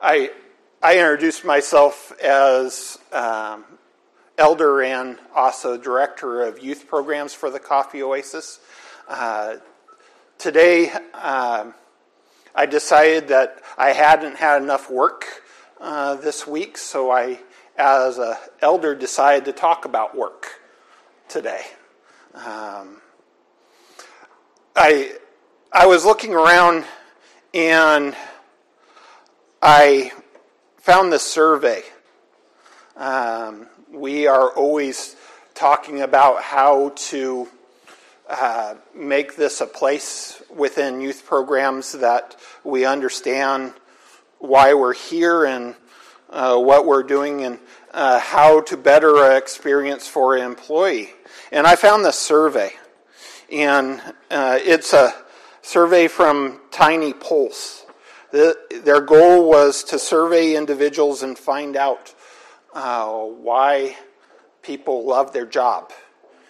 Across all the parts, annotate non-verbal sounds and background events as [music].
I, I introduced myself as um, elder and also director of youth programs for the Coffee Oasis. Uh, today, um, I decided that I hadn't had enough work uh, this week, so I, as an elder, decided to talk about work today. Um, I, I was looking around and I found this survey. Um, we are always talking about how to uh, make this a place within youth programs that we understand why we're here and uh, what we're doing and uh, how to better experience for an employee. And I found this survey, and uh, it's a survey from Tiny Pulse. The, their goal was to survey individuals and find out uh, why people love their job.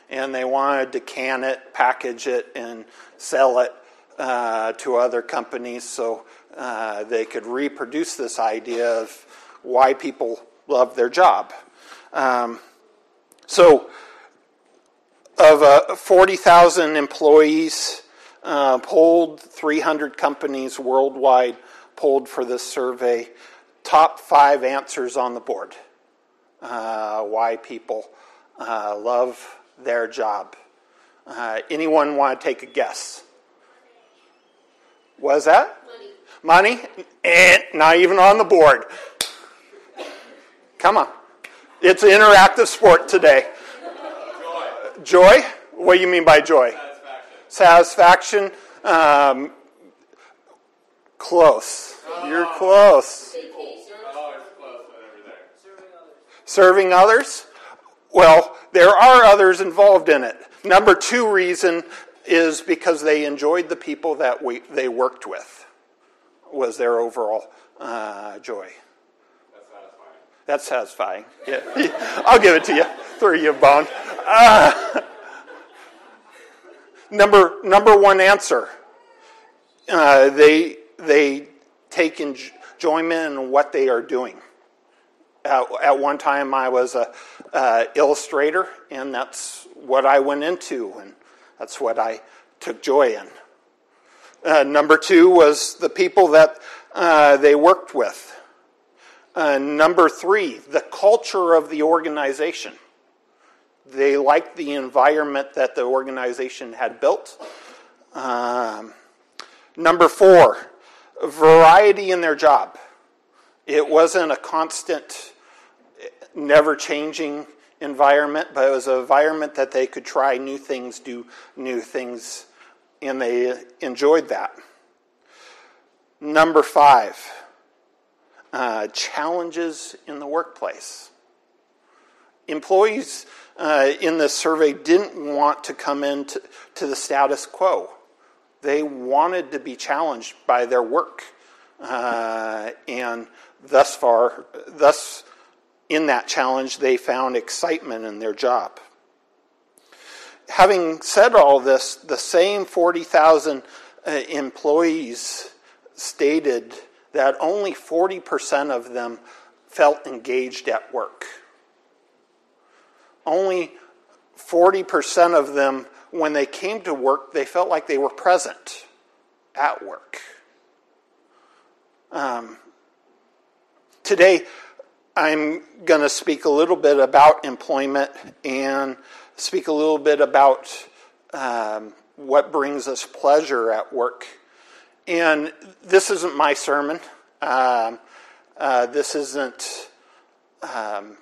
And they wanted to can it, package it, and sell it uh, to other companies so uh, they could reproduce this idea of why people love their job. Um, so, of uh, 40,000 employees uh, polled, 300 companies worldwide polled for this survey. Top five answers on the board uh, why people uh, love their job. Uh, anyone want to take a guess? Was that? Money. Money? And not even on the board. Come on. It's an interactive sport today. Joy. Joy? What do you mean by joy? Satisfaction. Satisfaction. Um, Close. You're close. Serving others? Well, there are others involved in it. Number two reason is because they enjoyed the people that we, they worked with, was their overall uh, joy. That's satisfying. That's satisfying. Yeah. [laughs] I'll give it to you. Throw you a bone. Uh, [laughs] number, number one answer. Uh, they they take enjoyment in what they are doing. At, one time, I was a illustrator, and that's what I went into, and that's what I took joy in. Uh, number two was the people that uh, they worked with. Uh, number three, the culture of the organization. They liked the environment that the organization had built. Um, number four, variety in their job. It wasn't a constant, never changing environment, but it was an environment that they could try new things, do new things, and they enjoyed that. Number five, uh, challenges in the workplace. Employees uh, in this survey didn't want to come into to the status quo. They wanted to be challenged by their work. Uh, and thus far, thus in that challenge, they found excitement in their job. Having said all this, the same 40,000 uh, employees stated that only 40% of them felt engaged at work. Only 40% of them when they came to work, they felt like they were present at work. Um, today, I'm going to speak a little bit about employment and speak a little bit about um, what brings us pleasure at work. And this isn't my sermon. Um, uh, this isn't um,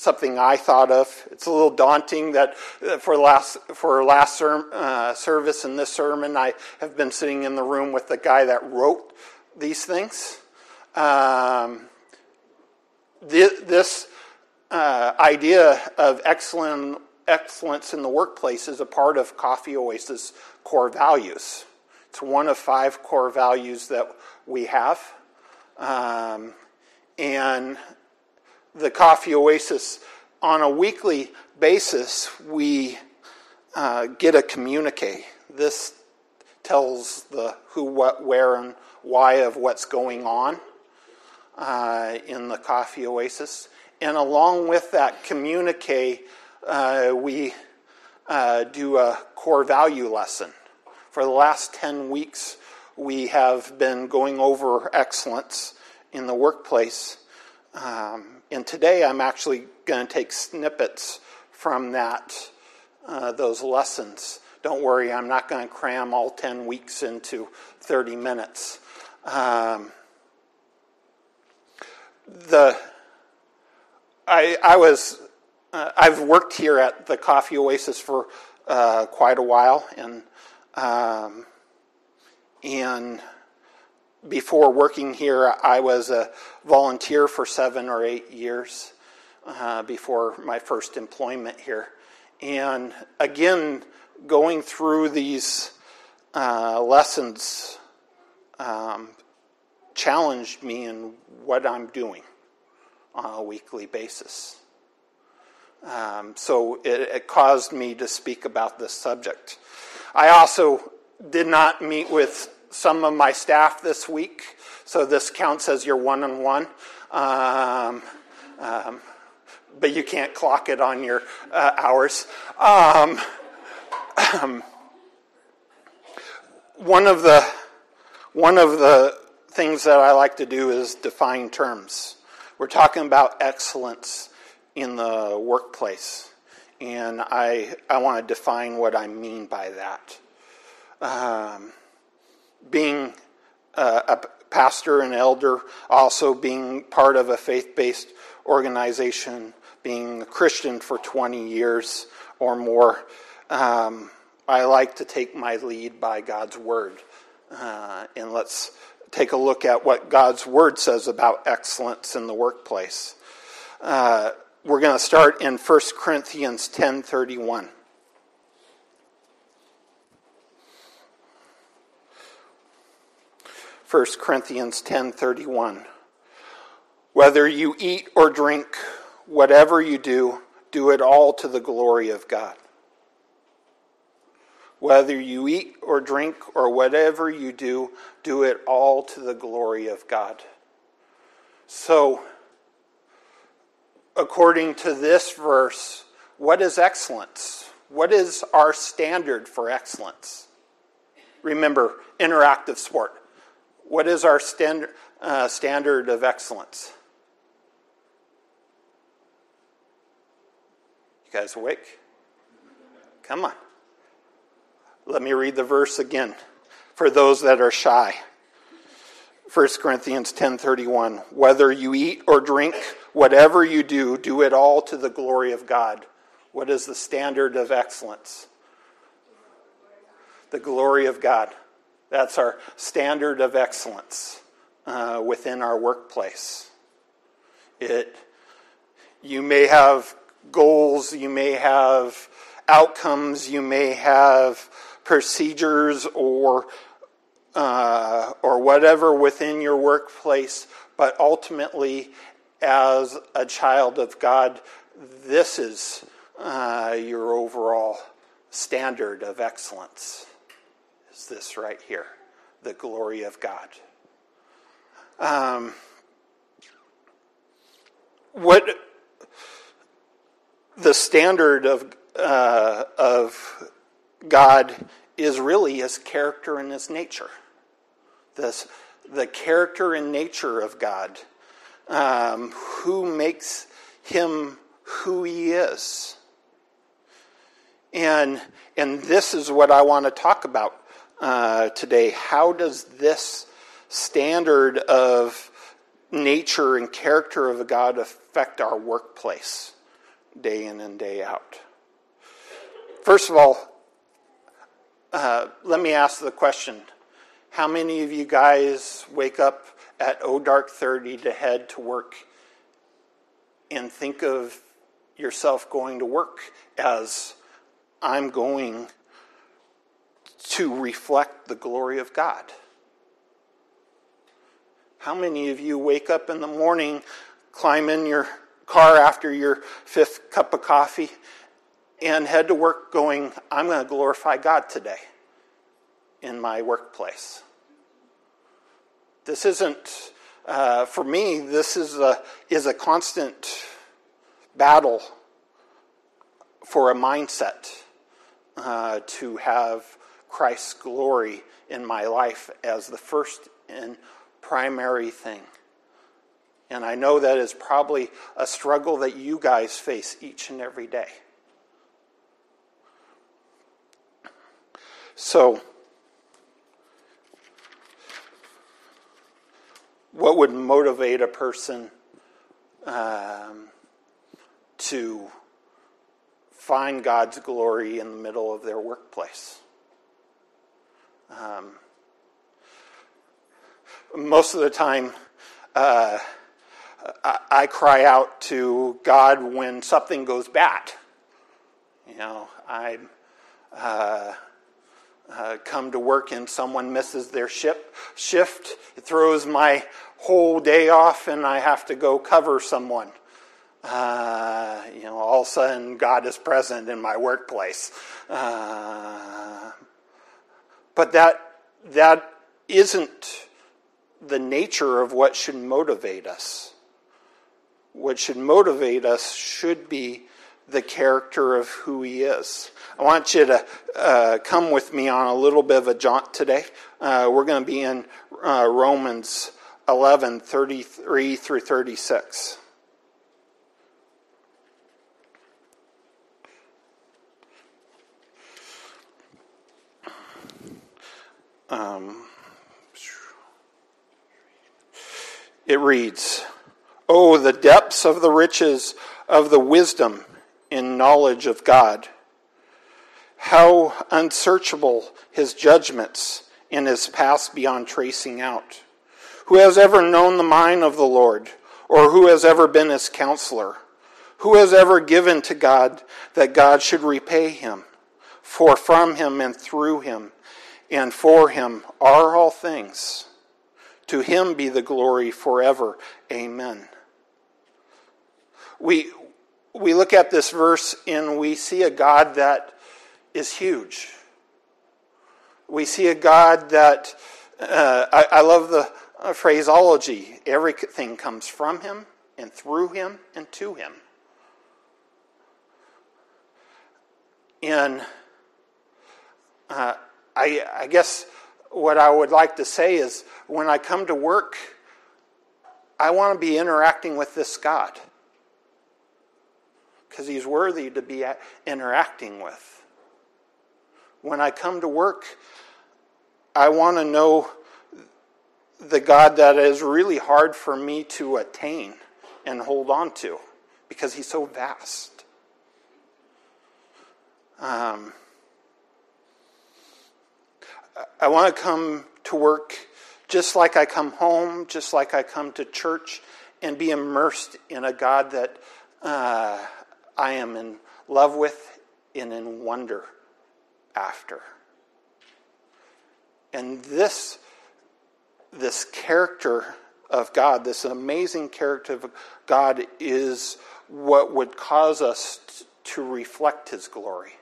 something I thought of. It's a little daunting that uh, for last for last ser- uh, service in this sermon, I have been sitting in the room with the guy that wrote these things. Um, th- this uh, idea of excellent excellence in the workplace is a part of Coffee Oasis core values. It's one of five core values that we have. Um, and the Coffee Oasis, on a weekly basis, we uh, get a communique. This tells the who, what, where, and why of what's going on. uh, in the Coffee Oasis. And along with that communique, uh, we uh, do a core value lesson. For the last 10 weeks, we have been going over excellence in the workplace. Um, and today I'm actually going to take snippets from that, uh, those lessons. Don't worry, I'm not going to cram all 10 weeks into 30 minutes. Um, the I, I was uh, I've worked here at the Coffee Oasis for uh, quite a while, and um, and before working here, I was a volunteer for seven or eight years uh, before my first employment here, and again, going through these uh, lessons um, challenged me in what I'm doing on a weekly basis. Um, so it, it, caused me to speak about this subject. I also did not meet with some of my staff this week, so this counts as your one on one. But you can't clock it on your uh, hours. Um, um, one of the one of the things that I like to do is define terms. We're talking about excellence in the workplace, and I, I want to define what I mean by that. Um, being a, a pastor and elder, also being part of a faith based organization, being a Christian for 20 years or more, um, I like to take my lead by God's word. Uh, and let's take a look at what God's Word says about excellence in the workplace. Uh, we're going to start in 1 Corinthians 10:31. First Corinthians 10:31 Whether you eat or drink whatever you do do it all to the glory of God whether you eat or drink or whatever you do, do it all to the glory of God. So, according to this verse, what is excellence? What is our standard for excellence? Remember, interactive sport. What is our standard, uh, standard of excellence? You guys awake? Come on. Let me read the verse again for those that are shy. 1 Corinthians 10:31 Whether you eat or drink whatever you do do it all to the glory of God. What is the standard of excellence? The glory of God. That's our standard of excellence uh, within our workplace. It you may have goals, you may have outcomes, you may have procedures or uh, or whatever within your workplace, but ultimately, as a child of God, this is uh, your overall standard of excellence. Is this right here, the glory of God? Um, what the standard of uh, of God is really his character and his nature. This, the character and nature of God, um, who makes him who he is. And, and this is what I want to talk about uh, today. How does this standard of nature and character of a God affect our workplace day in and day out? First of all, uh, let me ask the question How many of you guys wake up at O dark 30 to head to work and think of yourself going to work as I'm going to reflect the glory of God? How many of you wake up in the morning, climb in your car after your fifth cup of coffee, and head to work going, I'm going to glorify God today in my workplace. This isn't uh, for me, this is a, is a constant battle for a mindset uh, to have Christ's glory in my life as the first and primary thing. And I know that is probably a struggle that you guys face each and every day. So, what would motivate a person um, to find God's glory in the middle of their workplace? Um, most of the time, uh, I, I, cry out to God when something goes bad. You know, I uh, uh, come to work and someone misses their ship, shift. It throws my whole day off, and I have to go cover someone. Uh, you know, all of a sudden, God is present in my workplace. Uh, but that that isn't the nature of what should motivate us. What should motivate us should be the character of who he is. I want you to uh, come with me on a little bit of a jaunt today. Uh, we're going to be in uh, Romans 11 33 through 36. Um, it reads, Oh, the depths of the riches of the wisdom and knowledge of God. How unsearchable his judgments and his paths beyond tracing out. Who has ever known the mind of the Lord, or who has ever been his counselor? Who has ever given to God that God should repay him? For from him and through him and for him are all things. To him be the glory forever. Amen. We, we look at this verse and we see a God that is huge. We see a God that, uh, I, I love the uh, phraseology everything comes from him and through him and to him. And uh, I, I guess what I would like to say is when I come to work, I want to be interacting with this God because he's worthy to be interacting with. When I come to work, I want to know the God that is really hard for me to attain and hold on to because he's so vast. Um, I want to come to work just like I come home, just like I come to church, and be immersed in a God that uh, I am in love with and in wonder after. And this, this character of God, this amazing character of God, is what would cause us to reflect His glory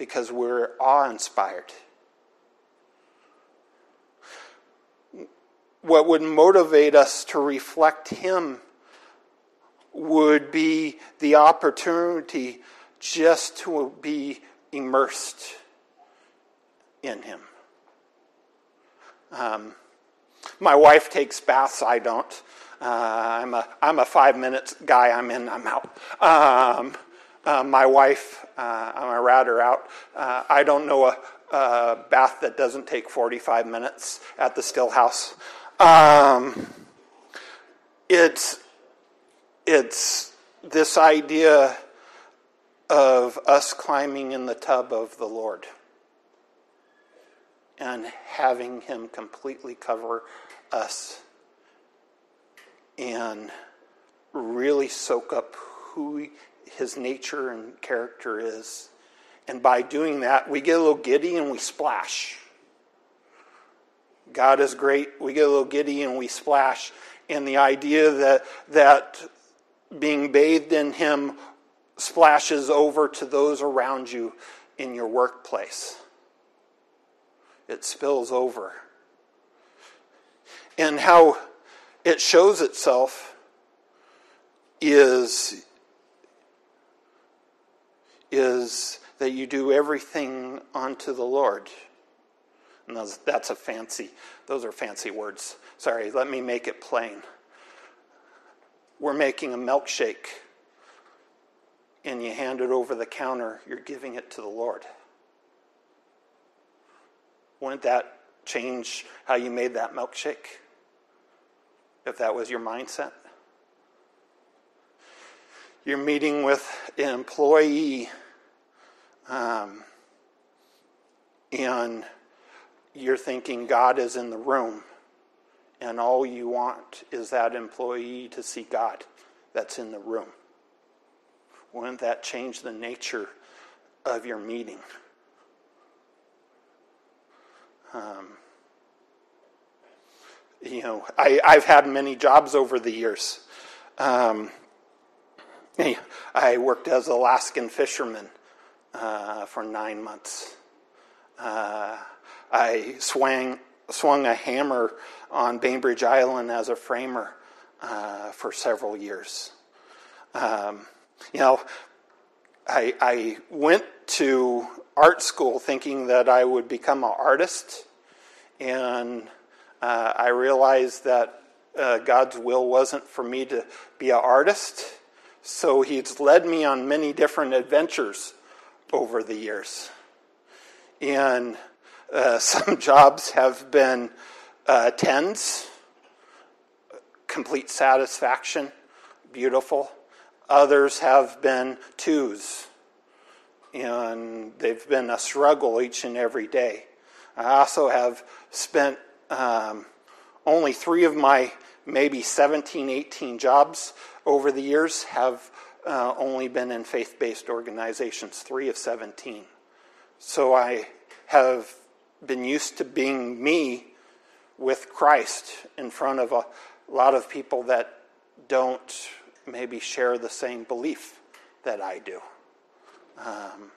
because we're awe inspired. What would motivate us to reflect Him would be the opportunity just to be immersed in Him. Um, my wife takes baths, I don't. Uh, I'm, a, I'm a five minutes guy, I'm in, I'm out. Um, uh, my wife, uh, I'm a rat out. Uh, I don't know a, a, bath that doesn't take 45 minutes at the still house. Um, it's, it's this idea of us climbing in the tub of the Lord and having Him completely cover us and really soak up who his nature and character is. And by doing that, we get a little giddy and we splash. God is great. We get a little giddy and we splash. And the idea that, that being bathed in Him splashes over to those around you in your workplace, it spills over. And how it shows itself is, is that you do everything unto the Lord. And those, that's a fancy, those are fancy words. Sorry, let me make it plain. We're making a milkshake and you hand it over the counter, you're giving it to the Lord. Wouldn't that change how you made that milkshake? If that was your mindset? You're meeting with an employee, um, and you're thinking God is in the room, and all you want is that employee to see God that's in the room. Wouldn't that change the nature of your meeting? Um, you know, I, I've had many jobs over the years. Um, I worked as an Alaskan fisherman uh, for nine months. Uh, I swang, swung a hammer on Bainbridge Island as a framer uh, for several years. Um, you know, I, I went to art school thinking that I would become an artist, and uh, I realized that uh, God's will wasn't for me to be an artist. So He's led me on many different adventures over the years. And uh, [laughs] some jobs have been uh, tens, complete satisfaction, beautiful. Others have been twos, and they've been a struggle each and every day. I also have spent um, only three of my maybe 17, 18 jobs over the years have uh, only been in faith based organizations, three of 17. So I have been used to being me with Christ in front of a lot of people that don't maybe share the same belief that I do. Um,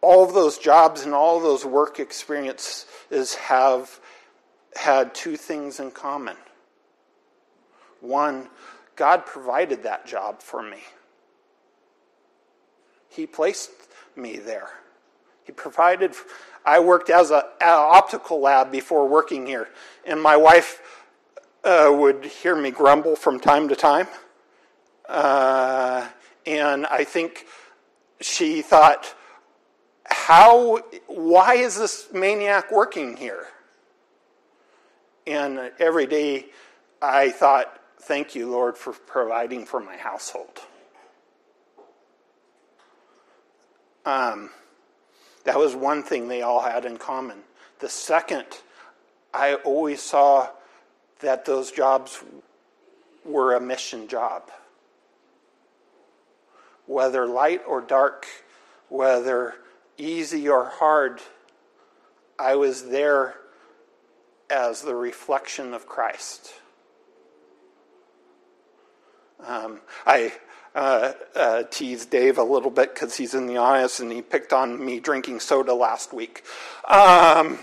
all of those jobs and all of those work experiences have had two things in common. One, God provided that job for me. He placed me there. He provided. I worked as an optical lab before working here, and my wife uh, would hear me grumble from time to time. Uh, and I think she thought, how, why is this maniac working here? And every day I thought, thank you, Lord, for providing for my household. Um, that was one thing they all had in common. The second, I always saw that those jobs were a mission job. Whether light or dark, whether easy or hard, I was there as the reflection of Christ. Um, I uh, uh, teased Dave a little bit because he's in the audience and he picked on me drinking soda last week. Um,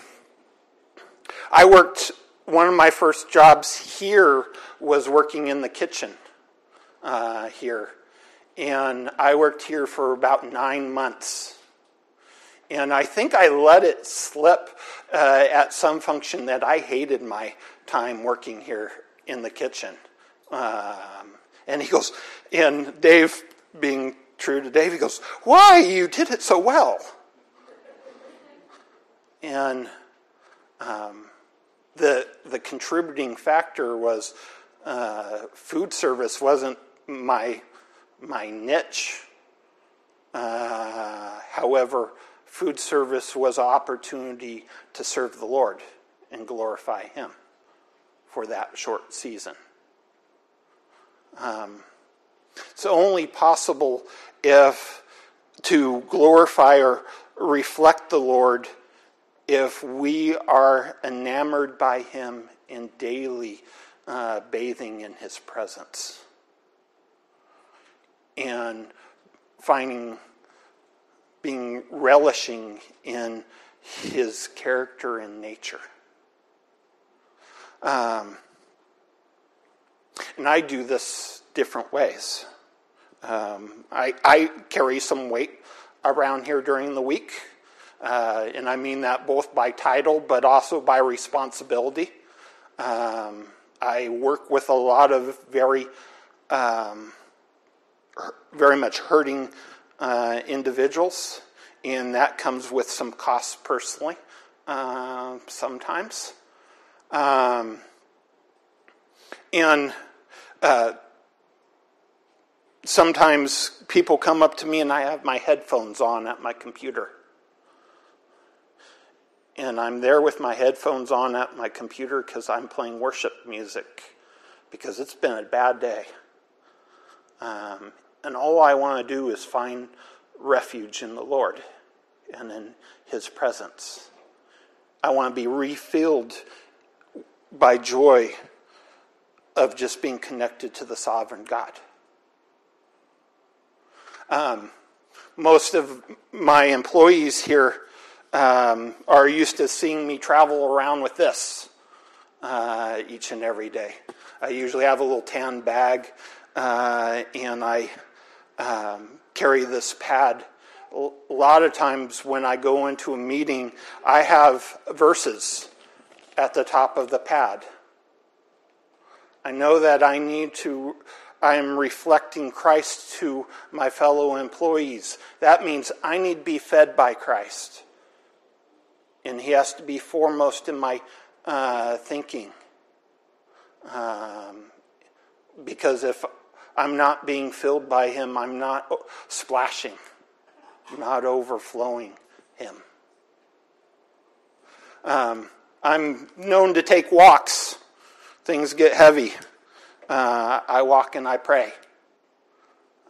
I worked one of my first jobs here was working in the kitchen uh, here. And I worked here for about nine months. And I think I let it slip uh, at some function that I hated my time working here in the kitchen. Um, and he goes, and Dave, being true to Dave, he goes, Why? You did it so well. And um, the the contributing factor was uh, food service wasn't my my niche. Uh, however, food service was an opportunity to serve the Lord and glorify Him for that short season. Um, it's only possible if to glorify or reflect the Lord if we are enamored by Him in daily uh, bathing in His presence and finding, being relishing in His character and nature. Um, and I do this different ways. Um, I, I, carry some weight around here during the week, uh, and I mean that both by title but also by responsibility. Um, I work with a lot of very, um, very much hurting uh, individuals, and that comes with some costs personally uh, sometimes. Um, and uh, sometimes people come up to me and I have my headphones on at my computer. And I'm there with my headphones on at my computer because I'm playing worship music because it's been a bad day. Um, and all I want to do is find refuge in the Lord and in His presence. I want to be refilled by joy of just being connected to the sovereign God. Um, most of my employees here um, are used to seeing me travel around with this uh, each and every day. I usually have a little tan bag uh, and I um, carry this pad. A lot of times when I go into a meeting, I have verses at the top of the pad. I know that I need to, I am reflecting Christ to my fellow employees. That means I need to be fed by Christ. And He has to be foremost in my uh, thinking. Um, because if I'm not being filled by Him, I'm not splashing, not overflowing Him. Um, I'm known to take walks things get heavy, uh, I walk and I pray.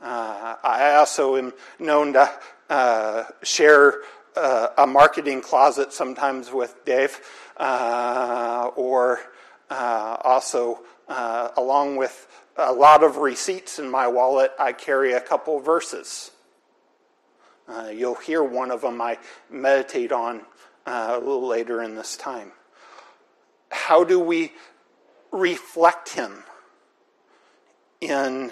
Uh, I also am known to uh, share uh, a marketing closet sometimes with Dave, uh, or uh, also, along with a lot of receipts in my wallet, I carry a couple verses. you'll hear one of them I meditate on a little later in this time. How do we reflect Him in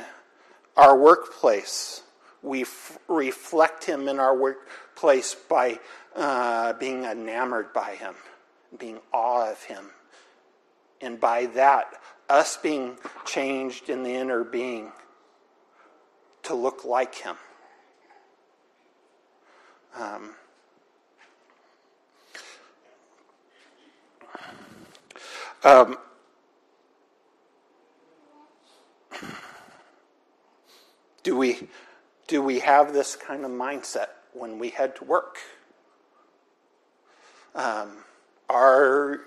our workplace. We f- reflect Him in our workplace by uh, being enamored by Him, being awe of Him. And by that, us being changed in the inner being to look like Him. Um, um, Do we, do we have this kind of mindset when we head to work? Um, are,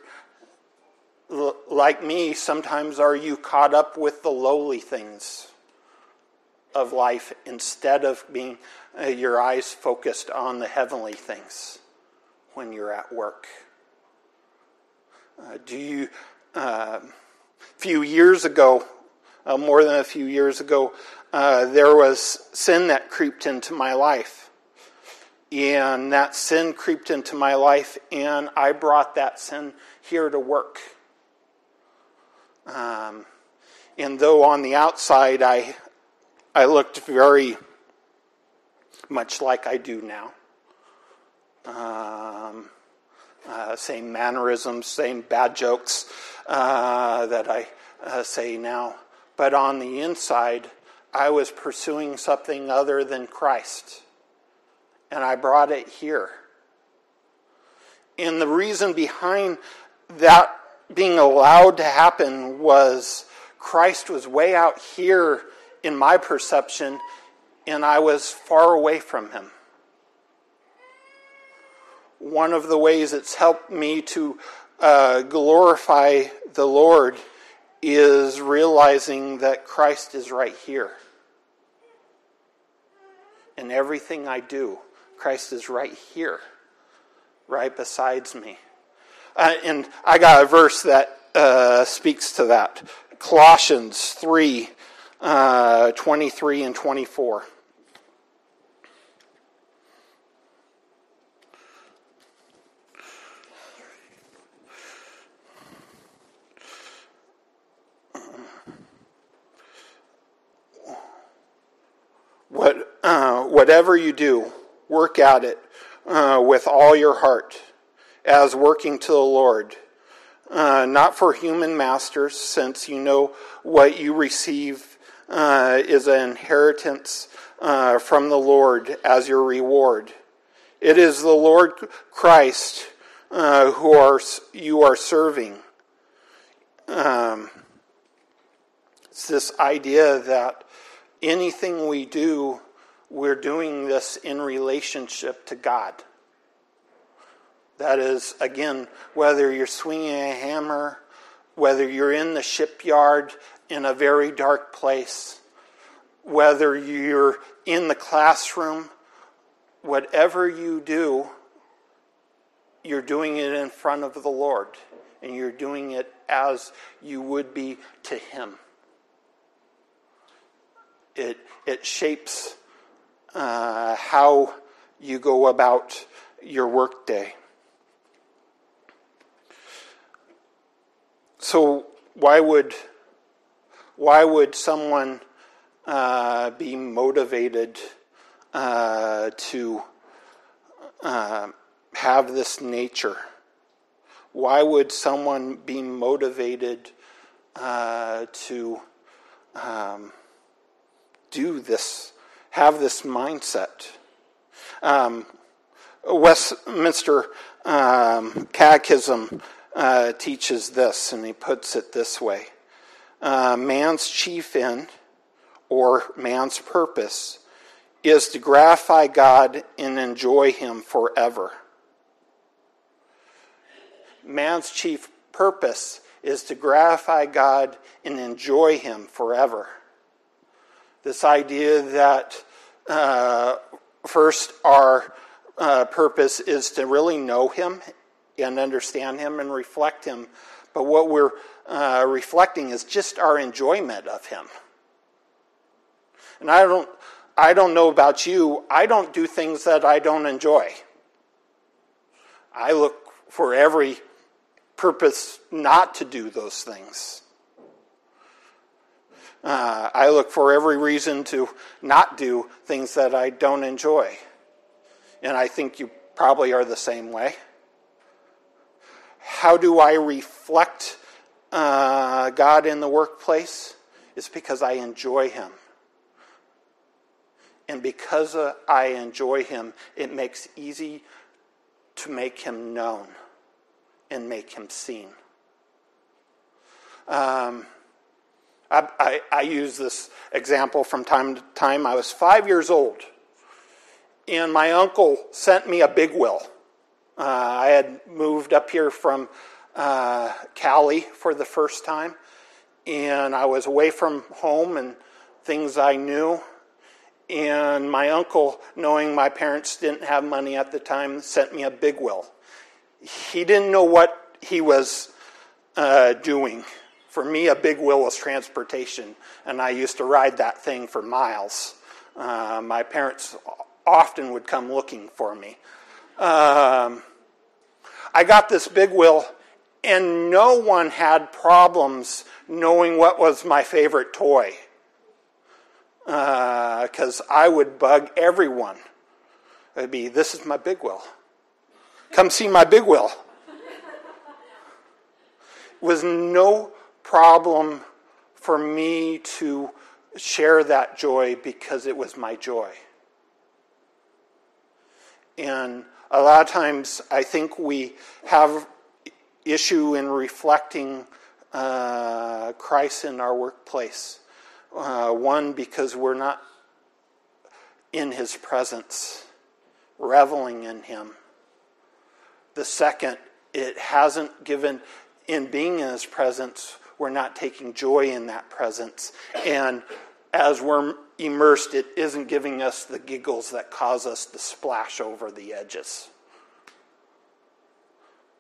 like me, sometimes are you caught up with the lowly things of life instead of being uh, your eyes focused on the heavenly things when you're at work? Uh, do you, a uh, few years ago, uh, more than a few years ago, uh, there was sin that creeped into my life. And that sin creeped into my life, and I brought that sin here to work. Um, and though on the outside I, I looked very much like I do now, um, uh, same mannerisms, same bad jokes uh, that I uh, say now. But on the inside, I was pursuing something other than Christ. And I brought it here. And the reason behind that being allowed to happen was Christ was way out here in my perception, and I was far away from him. One of the ways it's helped me to uh, glorify the Lord is realizing that Christ is right here. In everything I do, Christ is right here, right besides me. Uh, and I got a verse that uh, speaks to that Colossians 3 uh, 23 and 24. Whatever you do, work at it uh, with all your heart, as working to the Lord, uh, not for human masters, since you know what you receive uh, is an inheritance uh, from the Lord as your reward. It is the Lord Christ uh, who are you are serving. Um, it's this idea that anything we do, we're doing this in relationship to God. That is, again, whether you're swinging a hammer, whether you're in the shipyard in a very dark place, whether you're in the classroom, whatever you do, you're doing it in front of the Lord, and you're doing it as you would be to Him. It, it shapes uh, how you go about your workday. So, why would, why would someone uh, be motivated uh, to uh, have this nature? Why would someone be motivated uh, to um, do this, have this mindset? Um, Westminster um, Catechism uh, teaches this, and he puts it this way uh, Man's chief end, or man's purpose, is to gratify God and enjoy Him forever. Man's chief purpose is to gratify God and enjoy Him forever. This idea that uh, first our uh, purpose is to really know Him and understand Him and reflect Him, but what we're uh, reflecting is just our enjoyment of Him. And I don't, I don't know about you, I don't do things that I don't enjoy. I look for every purpose not to do those things. Uh, I look for every reason to not do things that I don't enjoy. And I think you probably are the same way. How do I reflect uh, God in the workplace? It's because I enjoy Him. And because uh, I enjoy him, it makes easy to make him known and make him seen. Um, I, I, I, use this example from time to time. I was five years old, and my uncle sent me a big will. Uh, I had moved up here from uh, Cali for the first time, and I was away from home and things I knew. And my uncle, knowing my parents didn't have money at the time, sent me a big will. He didn't know what he was uh, doing. For me, a big wheel was transportation, and I used to ride that thing for miles. Uh, my parents often would come looking for me. Um, I got this big wheel, and no one had problems knowing what was my favorite toy because uh, I would bug everyone. It'd be, this is my big wheel. Come see my big wheel. Was no problem for me to share that joy because it was my joy. And a lot of times I think we have issue in reflecting uh, Christ in our workplace. Uh, one, because we're not in his presence, reveling in him. The second, it hasn't given, in being in his presence, we're not taking joy in that presence. And as we're immersed, it isn't giving us the giggles that cause us to splash over the edges.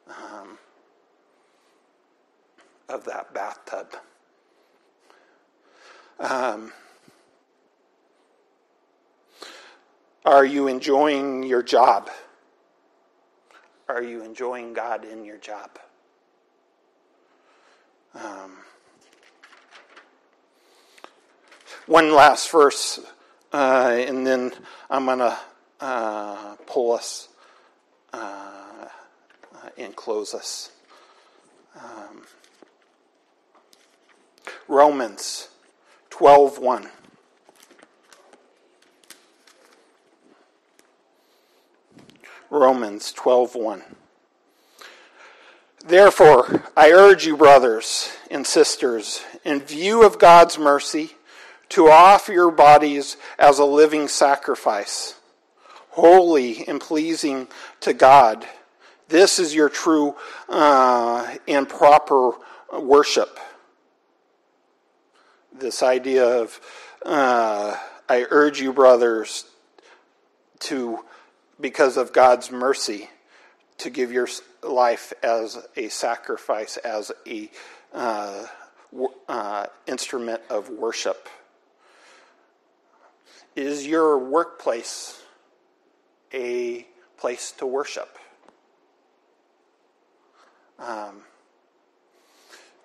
Um, of that bathtub. Um, are you enjoying your job? Are you enjoying God in your job? Um, one last verse uh, and then I'm going to uh, pull us uh, and close us. Um, Romans 12 1. Romans 12 1. Therefore, I urge you, brothers and sisters, in view of God's mercy, to offer your bodies as a living sacrifice, holy and pleasing to God. This is your true uh, and proper worship. This idea of, uh, I urge you, brothers, to, because of God's mercy, to give your life as a sacrifice, as a uh, uh, instrument of worship. Is your workplace a place to worship? Um,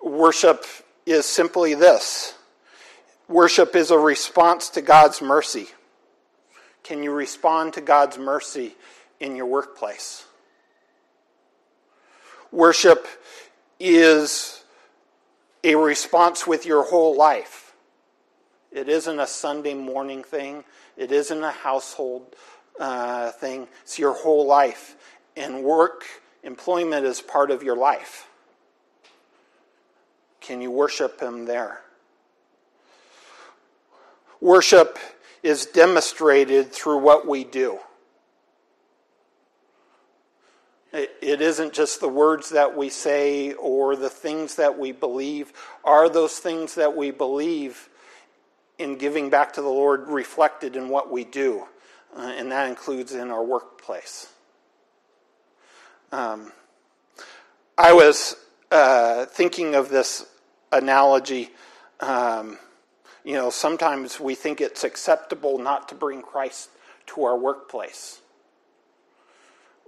worship is simply this worship is a response to God's mercy. Can you respond to God's mercy in your workplace? Worship is a response with your whole life. It isn't a Sunday morning thing, it isn't a household uh, thing, it's your whole life. And work, employment is part of your life. Can you worship Him there? Worship is demonstrated through what we do. It isn't just the words that we say or the things that we believe. Are those things that we believe in giving back to the Lord reflected in what we do? Uh, and that includes in our workplace. Um, I was uh, thinking of this analogy. Um, you know, sometimes we think it's acceptable not to bring Christ to our workplace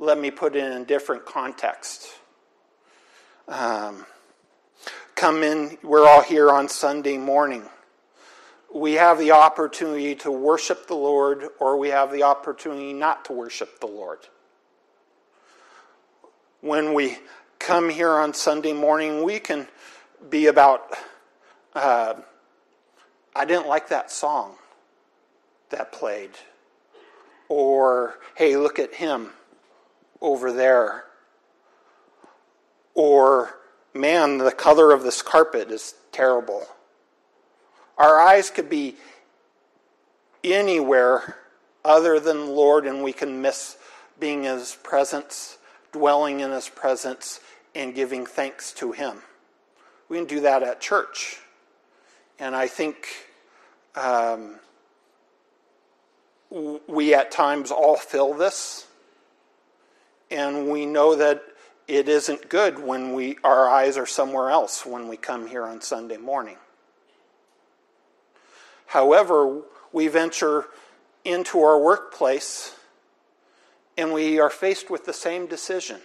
let me put it in a different context. Um, come in, we're all here on Sunday morning. We have the opportunity to worship the Lord, or we have the opportunity not to worship the Lord. When we come here on Sunday morning, we can be about, uh, I didn't like that song that played. Or, hey, look at him over there. Or, man, the color of this carpet is terrible. Our eyes could be anywhere other than the Lord, and we can miss being in His presence, dwelling in His presence, and giving thanks to Him. We can do that at church. And I think um, we at times all feel this and we know that it isn't good when we our eyes are somewhere else when we come here on Sunday morning. However, we venture into our workplace and we are faced with the same decision.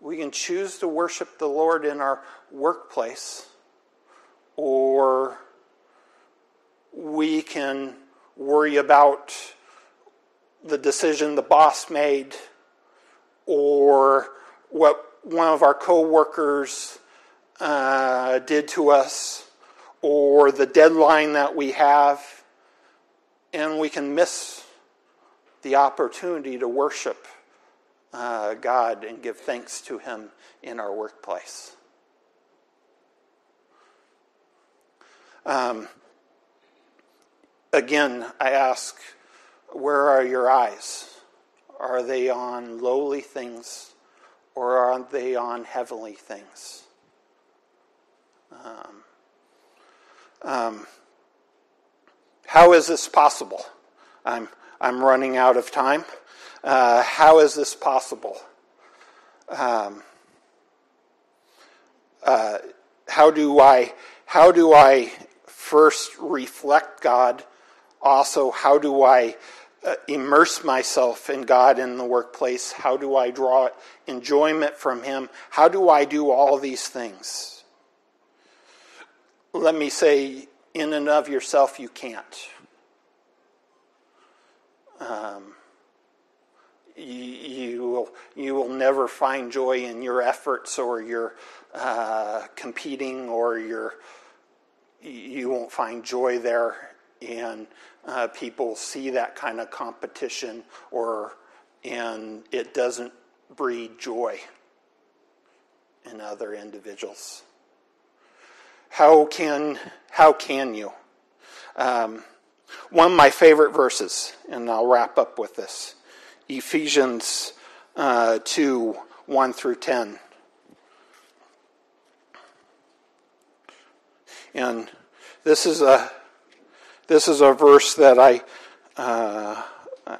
We can choose to worship the Lord in our workplace, or we can worry about the decision the boss made or what one of our coworkers uh, did to us or the deadline that we have, and we can miss the opportunity to worship uh, God and give thanks to Him in our workplace. Um, again, I ask where are your eyes? Are they on lowly things or are they on heavenly things? Um, um, how is this possible? I'm, I'm running out of time. Uh, how is this possible? Um, uh, how do I how do I first reflect God? Also, how do I uh, immerse myself in God in the workplace? How do I draw enjoyment from Him? How do I do all these things? Let me say in and of yourself, you can't. Um, you, you, will, you will never find joy in your efforts or your uh, competing or your you won't find joy there and uh, people see that kind of competition or and it doesn't breed joy in other individuals. How can how can you? Um, one of my favorite verses and i'll wrap up with this. Ephesians uh, 2 1 through 10 and this is a this is a verse that I uh,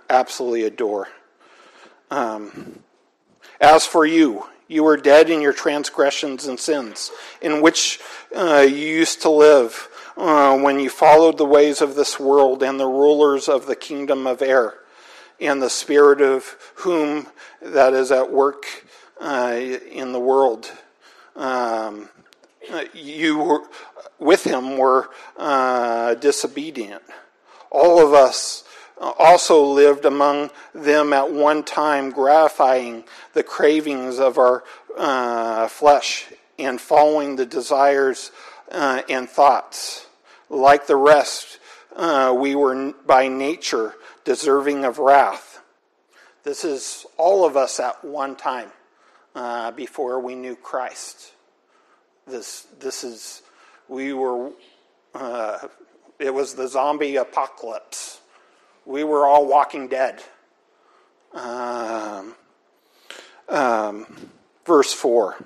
absolutely adore. Um, As for you, you were dead in your transgressions and sins, in which uh, you used to live uh, when you followed the ways of this world and the rulers of the kingdom of air, and the spirit of whom that is at work uh, in the world. Um, you were, with him were uh, disobedient. All of us also lived among them at one time, gratifying the cravings of our uh, flesh and following the desires uh, and thoughts. Like the rest, uh, we were by nature deserving of wrath. This is all of us at one time uh, before we knew Christ. This, this is, we were, uh, it was the zombie apocalypse. We were all walking dead. Um, um, verse 4.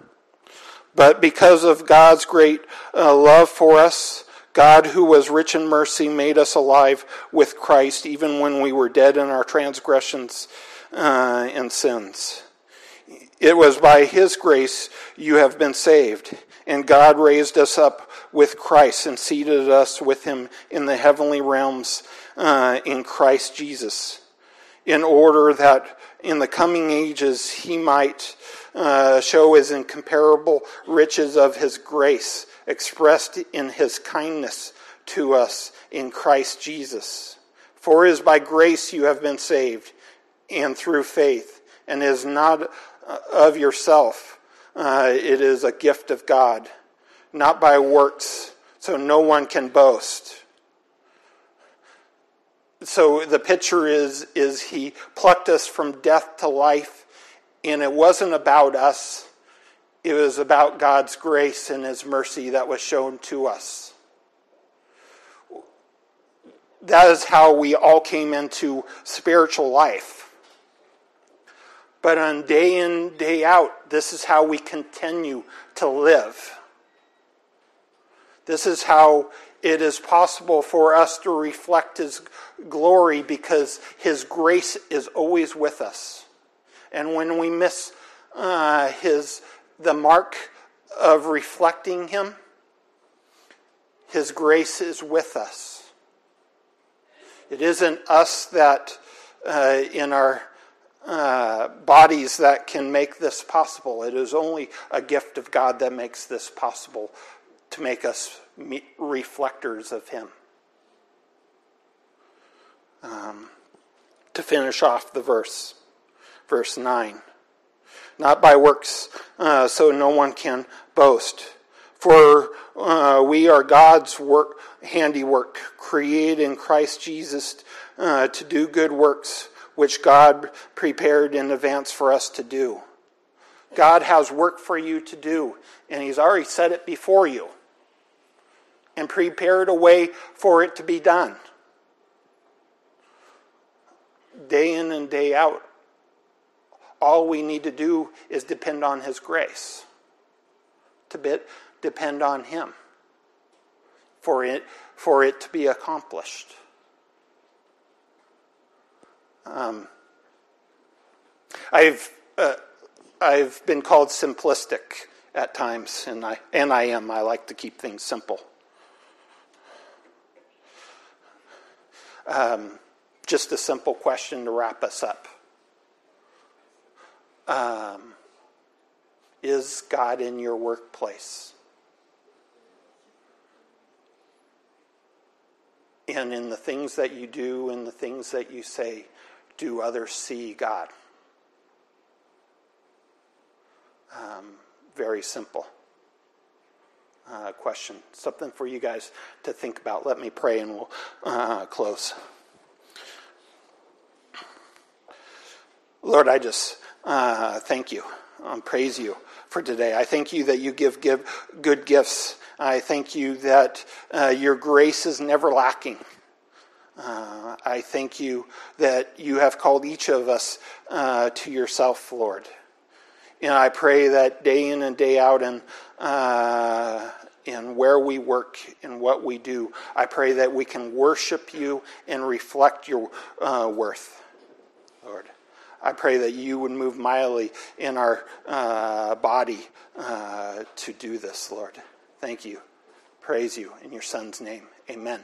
But because of God's great uh, love for us, God, who was rich in mercy, made us alive with Christ even when we were dead in our transgressions uh, and sins. It was by His grace you have been saved. And God raised us up with Christ and seated us with him in the heavenly realms uh, in Christ Jesus, in order that in the coming ages he might uh, show his incomparable riches of his grace expressed in his kindness to us in Christ Jesus. For it is by grace you have been saved, and through faith, and is not of yourself uh, it is a gift of God, not by works, so no one can boast. So the picture is, is he plucked us from death to life, and it wasn't about us. It was about God's grace and his mercy that was shown to us. That is how we all came into spiritual life. But on day in, day out, this is how we continue to live. This is how it is possible for us to reflect His glory because His grace is always with us. And when we miss uh, His the mark of reflecting Him, His grace is with us. It isn't us that uh, in our uh, bodies that can make this possible. It is only a gift of God that makes this possible to make us reflectors of Him. Um, to finish off the verse, verse 9. Not by works, uh, so no one can boast. For uh, we are God's work, handiwork, created in Christ Jesus uh, to do good works which God prepared in advance for us to do. God has work for you to do, and He's already set it before you and prepared a way for it to be done. Day in and day out, all we need to do is depend on His grace, to bit, depend on Him for it, for it to be accomplished. Um, I've uh, I've been called simplistic at times, and I and I am. I like to keep things simple. Um, just a simple question to wrap us up. Um, is God in your workplace? and in the things that you do and the things that you say, do others see God? Um, very simple uh, question. Something for you guys to think about. Let me pray and we'll uh, close. Lord, I just uh, thank you, um, praise you for today. I thank you that you give, give good gifts. I thank you that uh, your grace is never lacking. Uh, I thank you that you have called each of us uh, to yourself, Lord. And I pray that day in and day out and uh, in where we work and what we do, I pray that we can worship you and reflect your uh, worth, Lord. I pray that you would move mightily in our uh, body uh, to do this, Lord. Thank you. Praise you in your Son's name. Amen.